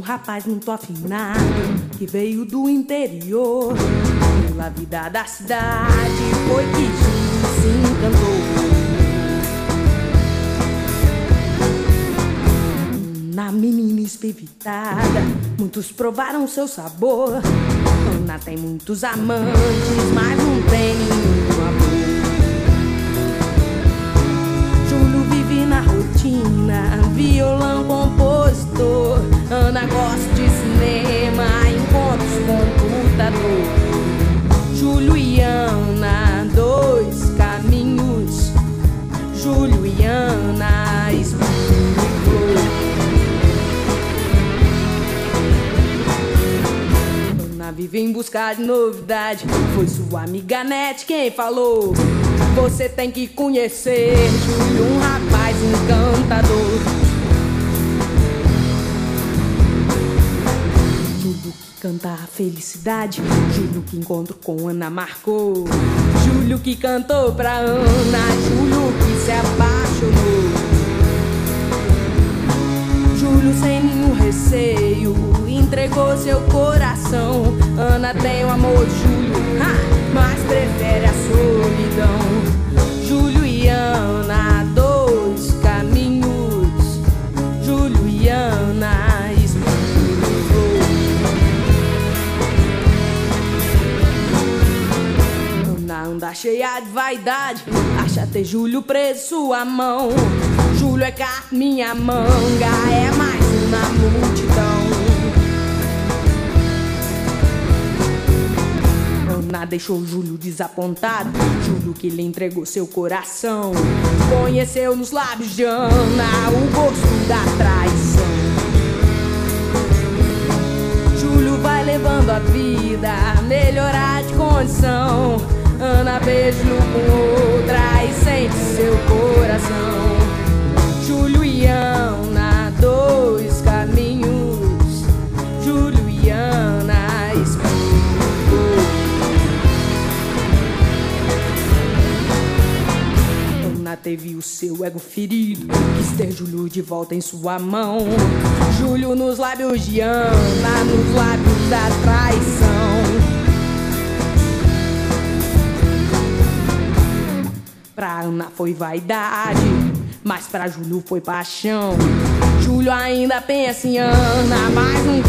rapaz muito afinado que veio do interior. Pela vida da cidade foi que se encantou. Na menina espivitada, muitos provaram seu sabor. Ana tem muitos amantes, mas não tem nenhum Ana gosta de cinema, encontros com computador. E Ana, dois caminhos. Júlio e Ana, vive em busca de novidade. Foi sua amiga Nete quem falou. Você tem que conhecer Júlio, um rapaz encantador. Canta a felicidade. Júlio que encontro com Ana marcou. Júlio que cantou pra Ana. Júlio que se apaixonou. Júlio sem nenhum receio entregou seu coração. Ana tem o amor de Júlio, mas prefere a anda cheia de vaidade, acha ter Júlio preso sua mão. Júlio é cá, minha manga, é mais uma multidão. Ana deixou Júlio desapontado. Júlio que lhe entregou seu coração. Conheceu nos lábios de Ana o gosto da traição. Júlio vai levando a vida a melhorar de condição. Ana beija com outra e sente seu coração. Júlio e Ana, dois caminhos. Júlio e Ana, explicou. Ana teve o seu ego ferido. Quis ter Júlio de volta em sua mão. Júlio nos lábios de Ana, nos lábios da Ana foi vaidade, mas pra Júlio foi paixão. Júlio ainda pensa em Ana, mais.